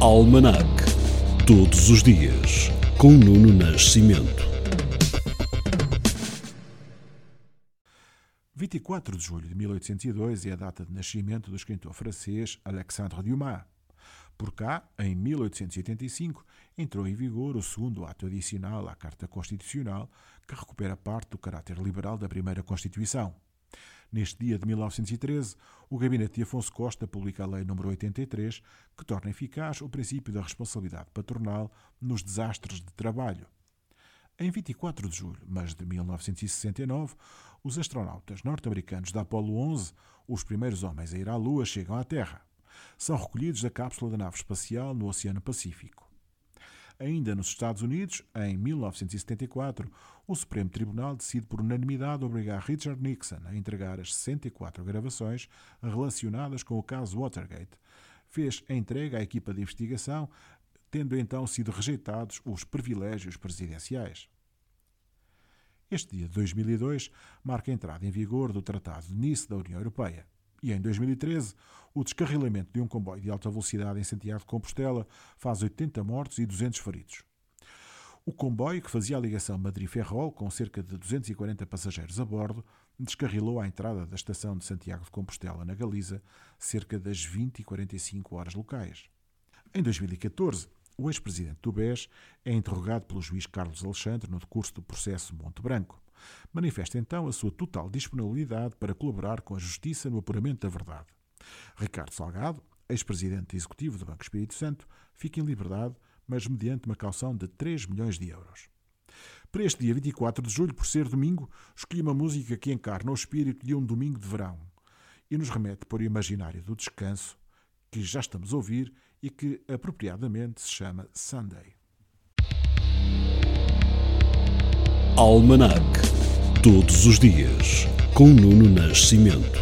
Almanac. Todos os dias, com Nuno Nascimento. 24 de julho de 1802 é a data de nascimento do escritor francês Alexandre Dumas. Por cá, em 1885, entrou em vigor o segundo ato adicional à Carta Constitucional, que recupera parte do caráter liberal da primeira Constituição. Neste dia de 1913, o gabinete de Afonso Costa publica a Lei nº 83, que torna eficaz o princípio da responsabilidade patronal nos desastres de trabalho. Em 24 de julho, mas de 1969, os astronautas norte-americanos da Apollo 11, os primeiros homens a ir à Lua, chegam à Terra. São recolhidos da cápsula da nave espacial no Oceano Pacífico. Ainda nos Estados Unidos, em 1974, o Supremo Tribunal decide por unanimidade obrigar Richard Nixon a entregar as 64 gravações relacionadas com o caso Watergate. Fez a entrega à equipa de investigação, tendo então sido rejeitados os privilégios presidenciais. Este dia de 2002 marca a entrada em vigor do Tratado de Nice da União Europeia. E em 2013, o descarrilamento de um comboio de alta velocidade em Santiago de Compostela faz 80 mortos e 200 feridos. O comboio, que fazia a ligação Madrid-Ferrol, com cerca de 240 passageiros a bordo, descarrilou à entrada da estação de Santiago de Compostela, na Galiza, cerca das 20 e 45 horas locais. Em 2014, o ex-presidente do BES é interrogado pelo juiz Carlos Alexandre no decurso do processo Monte Branco. Manifesta então a sua total disponibilidade para colaborar com a Justiça no apuramento da verdade. Ricardo Salgado, ex-presidente executivo do Banco Espírito Santo, fica em liberdade, mas mediante uma caução de 3 milhões de euros. Para este dia 24 de julho, por ser domingo, escolhi uma música que encarna o espírito de um domingo de verão e nos remete para o imaginário do descanso que já estamos a ouvir e que apropriadamente se chama Sunday. Almanac. Todos os dias, com Nuno Nascimento.